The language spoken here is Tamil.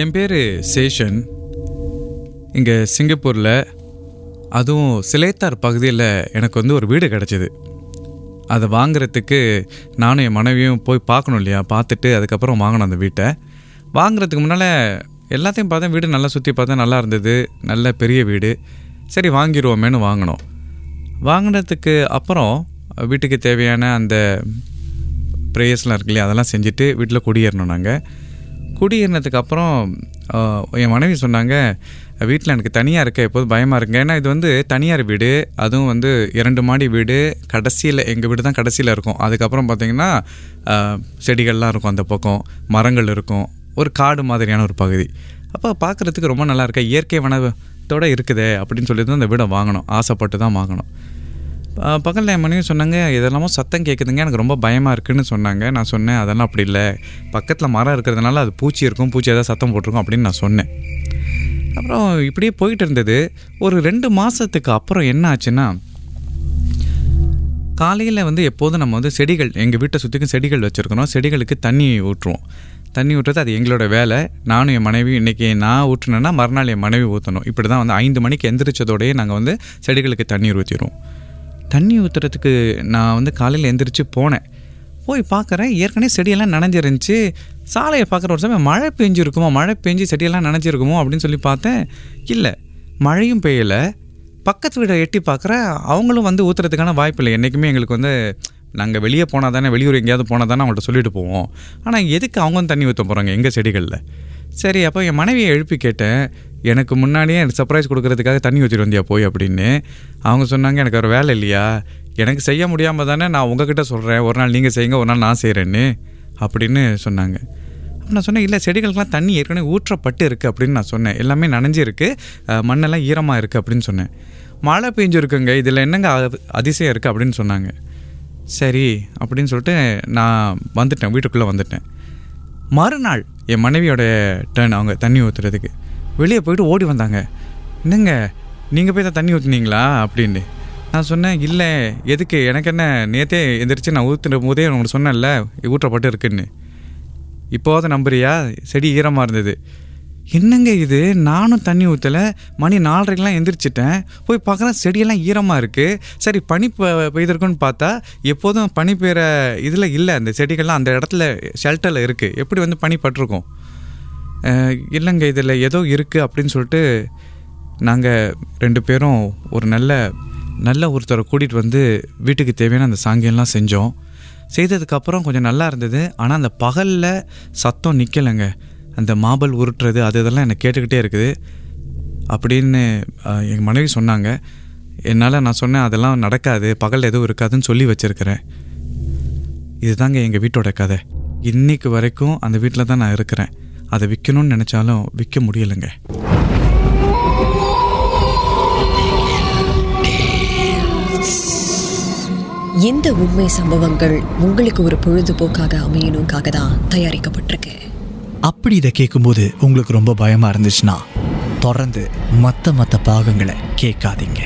என் பேர் சேஷன். இங்கே சிங்கப்பூரில் அதுவும் சிலேத்தார் பகுதியில் எனக்கு வந்து ஒரு வீடு கிடச்சிது. அதை வாங்குறதுக்கு நானும் என் மனைவியும் போய் பார்க்கணும் இல்லையா? பார்த்துட்டு அதுக்கப்புறம் வாங்கணும் அந்த வீட்டை. வாங்குறதுக்கு முன்னால் எல்லாத்தையும் பார்த்தேன். வீடு நல்லா சுற்றி பார்த்தா நல்லா இருந்தது. நல்ல பெரிய வீடு. சரி வாங்கிடுவோமேனு வாங்கினோம். வாங்கினதுக்கு அப்புறம் வீட்டுக்கு தேவையான அந்த ப்ரேயர்ஸ்லாம் இருக்கு இல்லையா? அதெல்லாம் செஞ்சுட்டு வீட்டில் குடியேறணும் நாங்கள் குடியேறினதுக்கு அப்புறம் என் மனைவி சொன்னாங்க வீட்டில் எனக்கு தனியாக இருக்க எப்போதும் பயமாக இருக்குங்க ஏன்னா இது வந்து தனியார் வீடு அதுவும் வந்து இரண்டு மாடி வீடு கடைசியில் எங்கள் வீடு தான் கடைசியில் இருக்கும். அதுக்கப்புறம் பார்த்தீங்கன்னா செடிகள்லாம் இருக்கும் அந்த பக்கம் மரங்கள் இருக்கும் ஒரு காடு மாதிரியான ஒரு பகுதி. அப்போ பார்க்குறதுக்கு ரொம்ப நல்லா இருக்கு? இயற்கை வனத்தோடு இருக்குதே அப்படின்னு சொல்லி தான் அந்த வீடை வாங்கினோம் ஆசைப்பட்டு தான் வாங்கினோம் பக்கத்தில் என் மனைவி சொன்னாங்க இதெல்லாமோ சத்தம் கேட்குதுங்க எனக்கு ரொம்ப பயமாக இருக்குதுன்னு சொன்னாங்க. நான் சொன்னேன் அதெல்லாம் அப்படி இல்லை. பக்கத்தில் மரம் இருக்கிறதுனால அது பூச்சி இருக்கும் பூச்சி ஏதாவது சத்தம் போட்டிருக்கும் அப்படின்னு நான் சொன்னேன். அப்புறம் இப்படியே போயிட்டு இருந்தது. ஒரு ரெண்டு மாதத்துக்கு அப்புறம் என்ன ஆச்சுன்னா காலையில் வந்து எப்போதும் நம்ம வந்து செடிகள் எங்கள் வீட்டை சுற்றிக்கும் செடிகள் வச்சுருக்கணும். செடிகளுக்கு தண்ணி ஊற்றுவோம். தண்ணி ஊற்றுறது அது எங்களோட வேலை. நானும் என் மனைவி இன்றைக்கி நான் ஊற்றுனேன்னா மறுநாள் என் மனைவி ஊற்றணும் இப்படி தான் வந்து ஐந்து மணிக்கு எந்திரிச்சதோடயே நாங்கள் வந்து செடிகளுக்கு தண்ணீர் ஊற்றிடுவோம் தண்ணி ஊற்றுறதுக்கு நான் வந்து காலையில் எந்திரிச்சு போனேன். போய் பார்க்குறேன் ஏற்கனவே செடியெல்லாம் நனைஞ்சிருந்துச்சு. சாலையை பார்க்குற ஒரு சமயம் மழை பெஞ்சிருக்குமோ மழை பெஞ்சு செடியெல்லாம் நனைஞ்சிருக்குமோ அப்படின்னு சொல்லி பார்த்தேன். இல்லை மழையும் பெய்யலை. பக்கத்து வீடை எட்டி பார்க்குற அவங்களும் வந்து ஊற்றுறதுக்கான வாய்ப்பு இல்லை. என்றைக்குமே எங்களுக்கு வந்து நாங்கள் வெளியே போனால் தானே வெளியூர் எங்கேயாவது போனால் தானே அவங்கள்ட்ட சொல்லிட்டு போவோம். ஆனால் எதுக்கு அவங்க தண்ணி ஊற்ற போகிறாங்க எங்கள் செடிகளில்? சரி அப்போ என் மனைவியை எழுப்பி கேட்டேன். எனக்கு முன்னாடியே எனக்கு சர்ப்ரைஸ் கொடுக்கறதுக்காக தண்ணி வச்சுட்டு வந்தியா போய் அப்படின்னு அவங்க சொன்னாங்க எனக்கு ஒரு வேலை இல்லையா? எனக்கு செய்ய முடியாமல் தானே நான் உங்ககிட்ட சொல்கிறேன் ஒரு நாள் நீங்கள் செய்யுங்க ஒரு நாள் நான் செய்கிறேன்னு அப்படின்னு சொன்னாங்க. நான் சொன்னேன் இல்லை செடிகளுக்கெல்லாம் தண்ணி ஏற்கனவே ஊற்றப்பட்டு இருக்குது அப்படின்னு நான் சொன்னேன். எல்லாமே நனைஞ்சிருக்கு மண்ணெல்லாம் ஈரமாக இருக்குது அப்படின்னு சொன்னேன். மழை பெஞ்சிருக்குங்க இதில் என்னங்க அதிசயம் இருக்குது அப்படின்னு சொன்னாங்க. சரி அப்படின்னு சொல்லிட்டு நான் வந்துட்டேன் வீட்டுக்குள்ளே வந்துட்டேன். மறுநாள் என் மனைவியோட டேர்ன் அவங்க தண்ணி ஊற்றுறதுக்கு வெளியே போயிட்டு ஓடி வந்தாங்க. என்னங்க நீங்கள் போய் தான் தண்ணி ஊற்றுனீங்களா அப்படின்னு. நான் சொன்னேன் இல்லை எதுக்கு? எனக்கு என்ன நேற்றே எந்திரிச்சு நான் ஊற்றுன போதே உங்களுக்கு சொன்னேன்ல ஊற்றப்பட்டு இருக்குன்னு. இப்போதான் நம்புறியா? செடி ஈரமாக இருந்தது. என்னங்க இது? நானும் தண்ணி ஊற்றலை மணி நாலரைக்கெலாம் எந்திரிச்சிட்டேன். போய் பார்க்குறேன் செடியெல்லாம் ஈரமாக இருக்குது சரி பனி பெய்திருக்குன்னு பார்த்தா எப்போதும் பனி பெய்கிற இதில் இல்லை. அந்த செடிகள்லாம் அந்த இடத்துல ஷெல்டரில் இருக்குது எப்படி வந்து பனி பட்டிருக்கும்? இல்லைங்க இதில் ஏதோ இருக்குது அப்படின்னு சொல்லிட்டு நாங்கள் ரெண்டு பேரும் ஒரு நல்ல நல்ல ஒருத்தரை கூட்டிகிட்டு வந்து வீட்டுக்கு தேவையான அந்த சாங்கியம்லாம் செஞ்சோம். செய்ததுக்கப்புறம் கொஞ்சம் நல்லா இருந்தது. ஆனால் அந்த பகலில் சத்தம் நிற்கலைங்க அந்த மாபல் உருட்டுறது அது இதெல்லாம் எனக்கு கேட்டுக்கிட்டே இருக்குது. அப்படின்னு எங்கள் மனைவி சொன்னாங்க. என்னால் நான் சொன்னேன் அதெல்லாம் நடக்காது. பகல் எதுவும் இருக்காதுன்னு சொல்லி வச்சுருக்கிறேன். இதுதாங்க எங்கள் வீட்டோட கதை. இன்றைக்கு வரைக்கும் அந்த வீட்டில் தான் நான் இருக்கிறேன். அதை விற்கணும்னு நினச்சாலும் விற்க முடியலைங்க. இந்த உண்மை சம்பவங்கள் உங்களுக்கு ஒரு பொழுதுபோக்காக அமையணுக்காக தான் தயாரிக்கப்பட்டிருக்கு? அப்படி இதை கேட்கும்போது உங்களுக்கு ரொம்ப பயமா இருந்துச்சுன்னா தொடர்ந்து மற்ற மற்ற பாகங்களை கேட்காதீங்க.